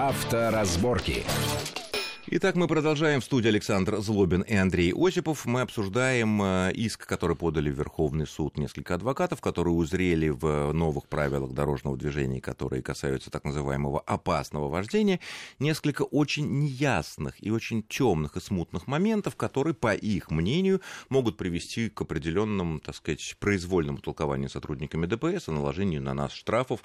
Авторазборки. Итак, мы продолжаем в студии Александр Злобин и Андрей Осипов. Мы обсуждаем э, иск, который подали в Верховный суд несколько адвокатов, которые узрели в новых правилах дорожного движения, которые касаются так называемого опасного вождения, несколько очень неясных и очень темных и смутных моментов, которые, по их мнению, могут привести к определенному, так сказать, произвольному толкованию сотрудниками ДПС и наложению на нас штрафов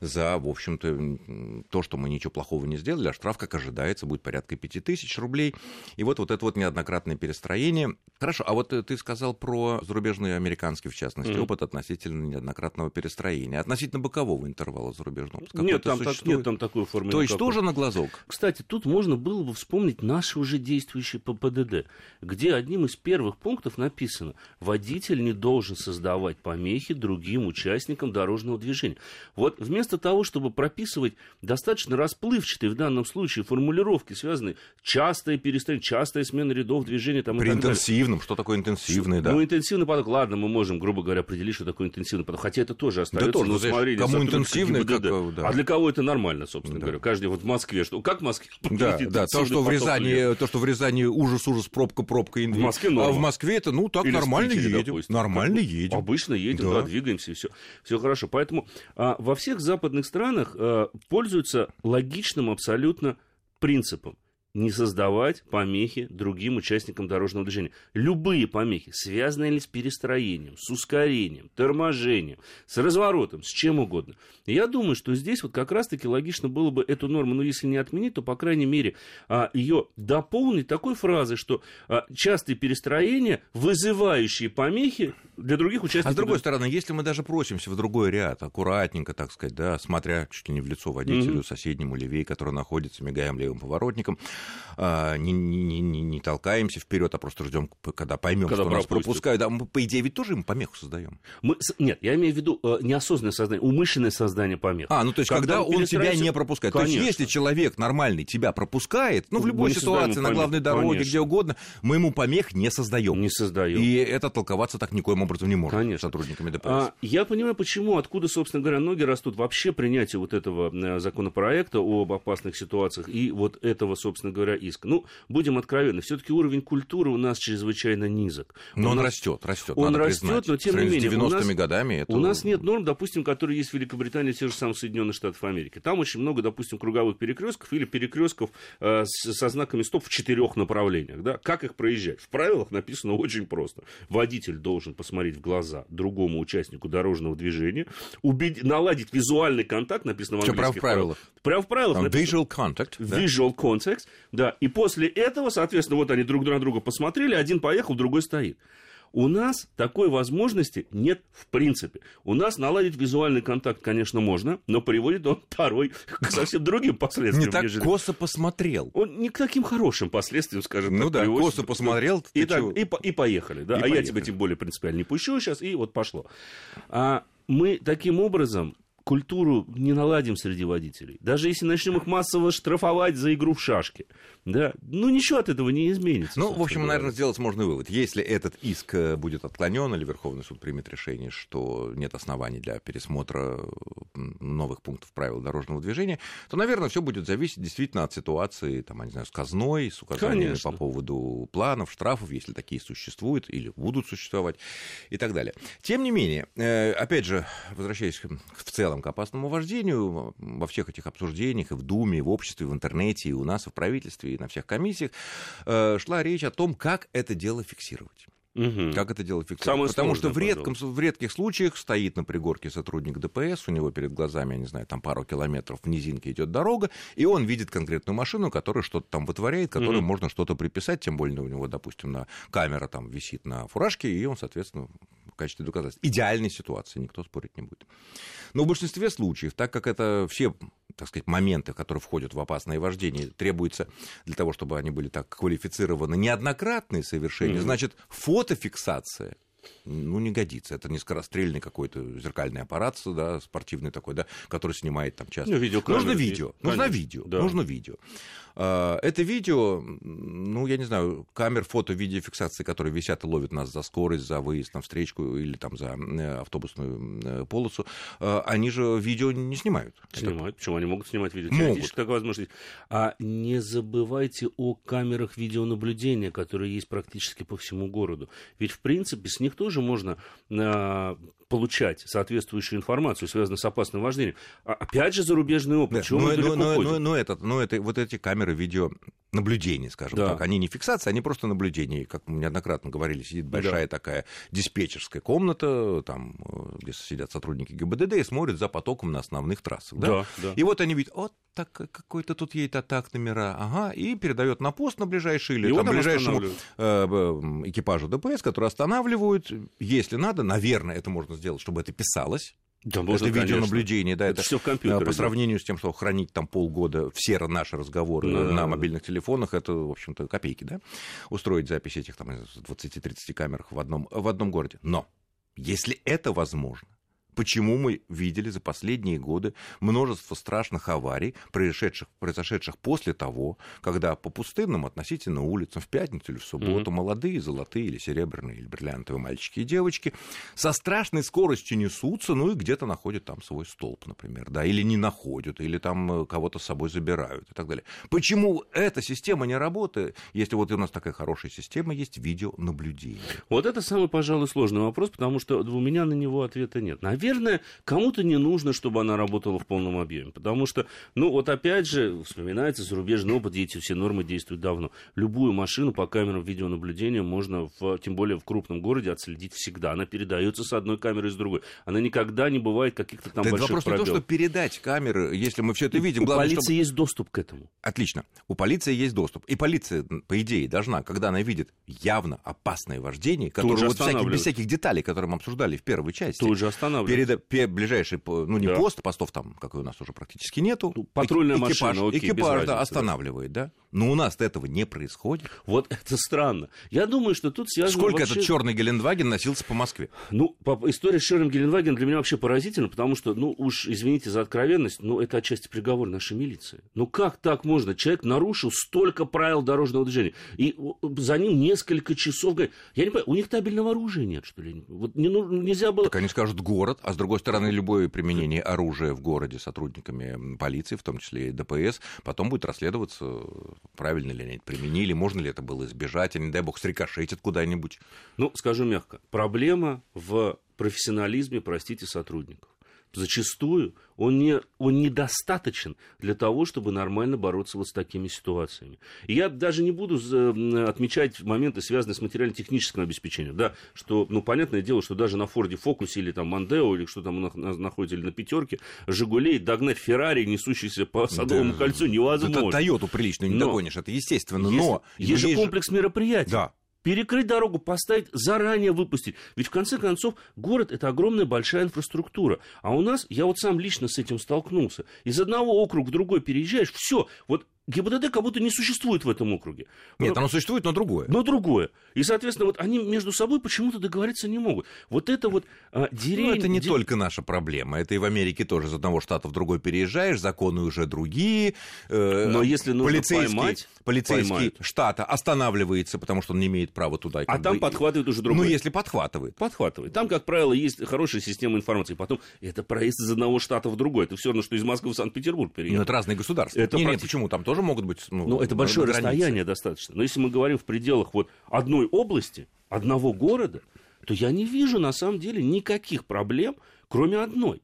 за, в общем-то, то, что мы ничего плохого не сделали, а штраф, как ожидается, будет порядка 5 тысяч рублей. И вот, вот это вот неоднократное перестроение. Хорошо, а вот ты сказал про зарубежный американский, в частности, mm. опыт относительно неоднократного перестроения. Относительно бокового интервала зарубежного. Нет там, так, нет там такой формы. То есть тоже на глазок? Кстати, тут можно было бы вспомнить наши уже действующие по ПДД, где одним из первых пунктов написано, водитель не должен создавать помехи другим участникам дорожного движения. Вот вместо того, чтобы прописывать достаточно расплывчатые в данном случае формулировки, связанные частое перестроение, частая смена рядов движения. Там, При интенсивном, что такое интенсивный, да? Ну, интенсивный поток, ладно, мы можем, грубо говоря, определить, что такое интенсивный поток, хотя это тоже остается да тоже, знаешь, кому интенсивный, как, да. А для кого это нормально, собственно да. говоря? Каждый вот в Москве, что, как в Москве? Да, да, то, что в Рязани, то, что в Рязани ужас-ужас, пробка-пробка, в Москве норма. а в Москве это, ну, так Или нормально едем. Допустим. Нормально едем. Обычно едем, да, да двигаемся, все, все хорошо. Поэтому а, во всех западных странах а, пользуются логичным абсолютно принципом не создавать помехи другим участникам дорожного движения. Любые помехи, связанные ли с перестроением, с ускорением, торможением, с разворотом, с чем угодно. я думаю, что здесь вот как раз-таки логично было бы эту норму, ну, если не отменить, то, по крайней мере, а, ее дополнить такой фразой, что а, частые перестроения, вызывающие помехи для других участников... А с другой стороны, если мы даже просимся в другой ряд, аккуратненько, так сказать, да, смотря чуть ли не в лицо водителю, mm-hmm. соседнему левее, который находится, мигаем левым поворотником, а, не, не, не, не толкаемся вперед, а просто ждем, когда поймем, когда что пропустят. нас пропускают. Да, мы, по идее, ведь тоже им помеху создаем. Мы, нет, я имею в виду э, неосознанное создание, умышленное создание помех. А, ну то есть, когда, когда он тебя не пропускает. Конечно. То есть, если человек нормальный тебя пропускает, ну, в любой мы ситуации, на главной дороге, Конечно. где угодно, мы ему помех не создаем. Не создаем. И это толковаться так никоим образом не может Конечно. сотрудниками ДПС. А, я понимаю, почему, откуда, собственно говоря, ноги растут вообще принятие вот этого э, законопроекта об опасных ситуациях и вот этого, собственно говоря, иска. Ну, будем откровенны, все-таки уровень культуры у нас чрезвычайно низок. Но он нас... растет, растет. Он растет, но тем не менее. С 90-ми годами это... У нас нет норм, допустим, которые есть в Великобритании, те же самые Соединенных Штатов Америки. Там очень много, допустим, круговых перекрестков или перекрестков э, со знаками стоп в четырех направлениях. Да? Как их проезжать? В правилах написано очень просто. Водитель должен посмотреть в глаза другому участнику дорожного движения, убед... наладить визуальный контакт, написано в английских Что, прямо правилах? Прямо в правилах. Там visual contact. Visual да? contact, да. И после этого, соответственно, вот они друг на друга посмотрели, один поехал, другой стоит. У нас такой возможности нет в принципе. У нас наладить визуальный контакт, конечно, можно, но приводит он порой к совсем другим последствиям. Не так нежели... косо посмотрел. Он не к таким хорошим последствиям, скажем ну так. Ну да, приводит. косо посмотрел. И, так, и, и поехали. Да? И а поехали. я тебя тем более принципиально не пущу сейчас, и вот пошло. А мы таким образом культуру не наладим среди водителей. Даже если начнем их массово штрафовать за игру в шашки. Да, ну ничего от этого не изменится. Ну, в общем, говоря. наверное, сделать можно вывод. Если этот иск э, будет отклонен, или Верховный суд примет решение, что нет оснований для пересмотра новых пунктов правил дорожного движения, то, наверное, все будет зависеть действительно от ситуации, там, я не знаю, с казной, с указаниями Конечно. по поводу планов, штрафов, если такие существуют или будут существовать и так далее. Тем не менее, э, опять же, возвращаясь в целом к опасному вождению, во всех этих обсуждениях и в Думе, и в обществе, и в интернете, и у нас, и в правительстве, и на всех комиссиях, э, шла речь о том, как это дело фиксировать. Угу. Как это дело фиксировать? Самое Потому что в, редком, в редких случаях стоит на пригорке сотрудник ДПС, у него перед глазами, я не знаю, там пару километров в низинке идет дорога, и он видит конкретную машину, которая что-то там вытворяет, которой угу. можно что-то приписать, тем более у него, допустим, на камера там висит на фуражке, и он, соответственно, в качестве доказательства. Идеальной ситуации, никто спорить не будет. Но в большинстве случаев, так как это все так сказать, моменты, которые входят в опасное вождение, требуется для того, чтобы они были так квалифицированы, неоднократные совершения, mm-hmm. значит, фотофиксация ну, не годится. Это не скорострельный какой-то зеркальный аппарат, да, спортивный такой, да, который снимает там часто. Ну, видео, нужно видео, нужно видео, да. нужно видео. А, это видео, ну, я не знаю, камер фото-видеофиксации, которые висят и ловят нас за скорость, за выезд на встречку или там за э, автобусную э, полосу, а, они же видео не снимают. Снимают. Почему они могут снимать видео? Могут. Такая возможность. А не забывайте о камерах видеонаблюдения, которые есть практически по всему городу. Ведь, в принципе, с них тоже можно а, получать соответствующую информацию, связанную с опасным вождением. А, опять же, зарубежный опыт. Да, Чего но, мы но, но, но, но этот, но это, вот эти камеры видеонаблюдения, скажем Да. так, они не фиксация, они просто наблюдение. Как мы неоднократно говорили, сидит большая такая диспетчерская комната, там, э, где сидят сотрудники ГИБДД и смотрят за потоком на основных трассах. Да? Да, да. И вот они видят, вот так какой-то тут едет атак номера, ага, и передает на пост на ближайший или там, там ближайшему э, экипажу ДПС, который останавливают, если надо, наверное, это можно сделать, чтобы это писалось, Да, можно, это видеонаблюдение, да, Это это, всё в компьютере э, по идёт. сравнению с тем, что хранить там полгода все наши разговоры Да, да, на да. мобильных телефонах, это, в общем-то, копейки, да, устроить запись этих там 20-30 камер в одном, в одном городе. Но если это возможно, Почему мы видели за последние годы множество страшных аварий, произошедших, произошедших после того, когда по пустынным относительно улицам в пятницу или в субботу молодые, золотые или серебряные или бриллиантовые мальчики и девочки со страшной скоростью несутся, ну и где-то находят там свой столб, например, да, или не находят, или там э, кого-то с собой забирают и так далее. Почему эта система не работает, если вот у нас такая хорошая система есть видеонаблюдение? Вот это самый, пожалуй, сложный вопрос, потому что у меня на него ответа нет. Наверное, кому-то не нужно, чтобы она работала в полном объеме, потому что, ну, вот опять же, вспоминается зарубежный опыт, эти все нормы действуют давно. Любую машину по камерам видеонаблюдения можно, в, тем более в крупном городе, отследить всегда. Она передается с одной камеры с другой. Она никогда не бывает каких-то там Да больших вопрос не то, что передать камеры, если мы все это видим. У главное, полиции чтобы- есть доступ к этому. Отлично. У полиции есть доступ. И полиция, по идее, должна, когда она видит явно опасное вождение, которое вот всяких, без всяких деталей, которые мы обсуждали в первой части, Тут же останавливает. Перед, пе- ближайший, ну не Да. пост, постов там, как и у нас уже практически нету. Ну, патрульная Эки- экипаж, машина, окей, экипаж, да, да. останавливает, да. Но у нас этого не происходит. Вот это странно. Я думаю, что тут связано Сколько вообще... этот черный Гелендваген носился по Москве? Ну, история с Шером Геленваген для меня вообще поразительна, потому что, ну, уж извините за откровенность, но это отчасти приговор нашей милиции. Ну, как так можно? Человек нарушил столько правил дорожного движения, и за ним несколько часов... Я не понимаю, у них табельного оружия нет, что ли? Вот не, ну, нельзя было... Так они скажут город, а с другой стороны, любое применение оружия в городе сотрудниками полиции, в том числе и ДПС, потом будет расследоваться, правильно ли они это применили, можно ли это было избежать, а не дай бог срикошетит куда-нибудь. Ну, скажу мягко, проблема в профессионализме, простите, сотрудников. Зачастую он, не, он недостаточен для того, чтобы нормально бороться вот с такими ситуациями. И я даже не буду м, отмечать моменты, связанные с материально-техническим обеспечением. Да, что, ну, понятное дело, что даже на Форде Фокусе или там Мандео, или что там находится, или на пятерке, Жигулей догнать Феррари, несущийся по Садовому Да. кольцу, невозможно. Это Тойоту прилично не Но- догонишь, это естественно, но... есть же есть комплекс мероприятий. Да. Перекрыть дорогу, поставить, заранее выпустить. Ведь в конце концов город это огромная большая инфраструктура. А у нас, я вот сам лично с этим столкнулся. Из одного округа в другой переезжаешь, все, вот ГИБДД как будто не существует в этом округе. Нет, оно существует, но другое. Но другое. И, соответственно, вот они между собой почему-то договориться не могут. Вот это вот а, деревня... Ну, это не де- только наша проблема. Это и в Америке тоже из одного штата в другой переезжаешь, законы уже другие. э, Но если нужно полицейский, поймать, полицейский поймают. штата останавливается, потому что он не имеет права туда. А там бы, подхватывает уже Ну, другой. если подхватывает. подхватывает. Там, как правило, есть хорошая система информации. Потом это проезд из одного штата в другой. Это все равно, что из Москвы в Санкт-Петербург Ну, переехать. это разные государства. Это не, не, практи- почему? Там тоже могут быть... Ну, Ну, это большое границы. расстояние достаточно. Но если мы говорим в пределах вот одной области, одного города, то я не вижу на самом деле никаких проблем, кроме одной.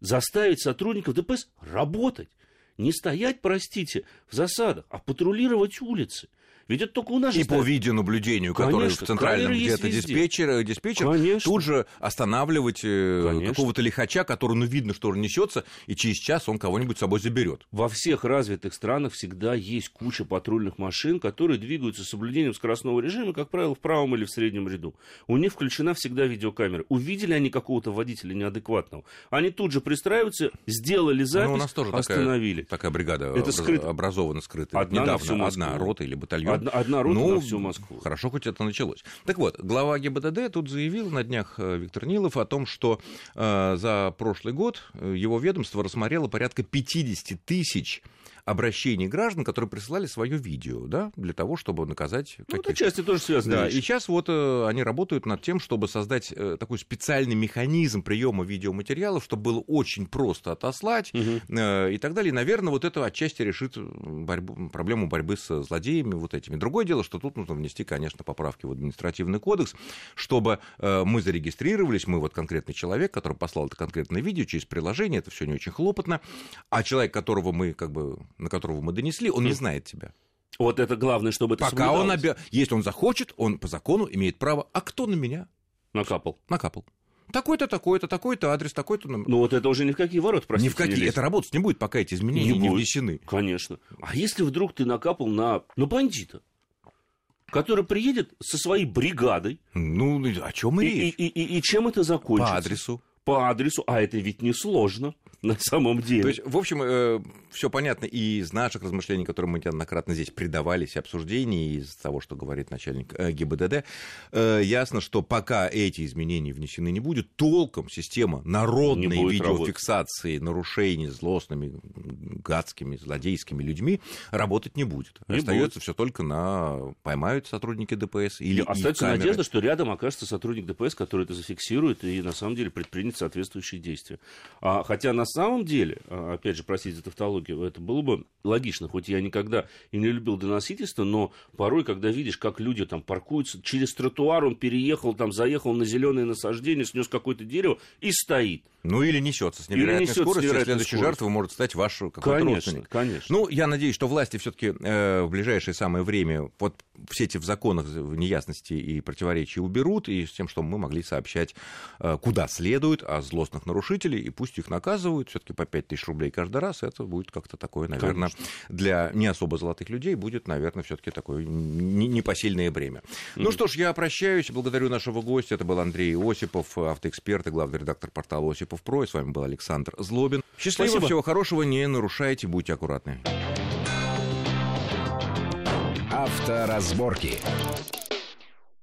Заставить сотрудников ДПС работать. Не стоять, простите, в засадах, а патрулировать улицы. Ведь это только у нас И по видеонаблюдению, который Конечно, в центральном где-то диспетчер, диспетчер Конечно. тут же останавливать э, какого-то лихача, который, ну, видно, что он несется, и через час он кого-нибудь с собой заберет. Во всех развитых странах всегда есть куча патрульных машин, которые двигаются с соблюдением скоростного режима, как правило, в правом или в среднем ряду. У них включена всегда видеокамера. Увидели они какого-то водителя неадекватного, они тут же пристраиваются, сделали запись, Ну, у нас тоже такая, остановили. такая бригада Это образована, скрытая. Недавно одна рота или батальон. Одна, одна рота Ну, на всю Москву. Хорошо, хоть это началось. Так вот, глава ГИБДД тут заявил на днях э, Виктор Нилов о том, что э, за прошлый год э, его ведомство рассмотрело порядка 50 тысяч обращений граждан, которые присылали свое видео, да, для того, чтобы наказать ну, это части тоже связано. Да, и сейчас вот э, они работают над тем, чтобы создать э, такой специальный механизм приема видеоматериалов, чтобы было очень просто отослать угу. э, и так далее. И, наверное, вот это отчасти решит борьбу, проблему борьбы с злодеями вот этими. Другое дело, что тут нужно внести, конечно, поправки в административный кодекс, чтобы э, мы зарегистрировались, мы вот конкретный человек, который послал это конкретное видео через приложение, это все не очень хлопотно, а человек, которого мы, как бы, на которого мы донесли, он не знает тебя. Вот это главное, чтобы это Пока он оби... Если он захочет, он по закону имеет право. А кто на меня? Накапал. Накапал. Такой-то, такой-то, такой-то адрес, такой-то. Ну вот это уже ни в какие ворота, простите. Ни в какие. Это работать не будет, пока эти изменения не, не внесены. Конечно. А если вдруг ты накапал на, на бандита? который приедет со своей бригадой. Ну, о чем и, речь? И, и, и, и чем это закончится? По адресу. По адресу. А это ведь не сложно. на самом деле. То есть, в общем, э, все понятно и из наших размышлений, которые мы неоднократно здесь предавались, обсуждений, из того, что говорит начальник э, ГИБДД, э, ясно, что пока эти изменения внесены не будет, толком система народной видеофиксации работать. нарушений злостными, гадскими, злодейскими людьми работать не будет. Не Остается все только на поймают сотрудники ДПС или Остается надежда, что рядом окажется сотрудник ДПС, который это зафиксирует и на самом деле предпринят соответствующие действия. А, хотя на самом деле, а, опять же, простите за тавтологию, это было бы логично, хоть я никогда и не любил доносительство, но порой, когда видишь, как люди там паркуются, через тротуар он переехал, там заехал на зеленое насаждение, снес какое-то дерево и стоит. Ну или несется с невероятной несется скоростью, с невероятной следующей жертвой может стать ваш какой-то конечно, родственник. Конечно, Ну, я надеюсь, что власти все-таки э, в ближайшее самое время вот все эти в законах неясности и противоречия уберут, и с тем, чтобы мы могли сообщать, э, куда следует, о злостных нарушителей, и пусть их наказывают, все-таки по 5 тысяч рублей каждый раз, это будет как-то такое, наверное, Конечно. для не особо золотых людей будет, наверное, все-таки такое непосильное бремя. Mm-hmm. Ну что ж, я прощаюсь, благодарю нашего гостя, это был Андрей Осипов, автоэксперт и главный редактор портала Осипов Про, и с вами был Александр Злобин. Счастливо, Спасибо. всего хорошего, не нарушайте, будьте аккуратны. Авторазборки.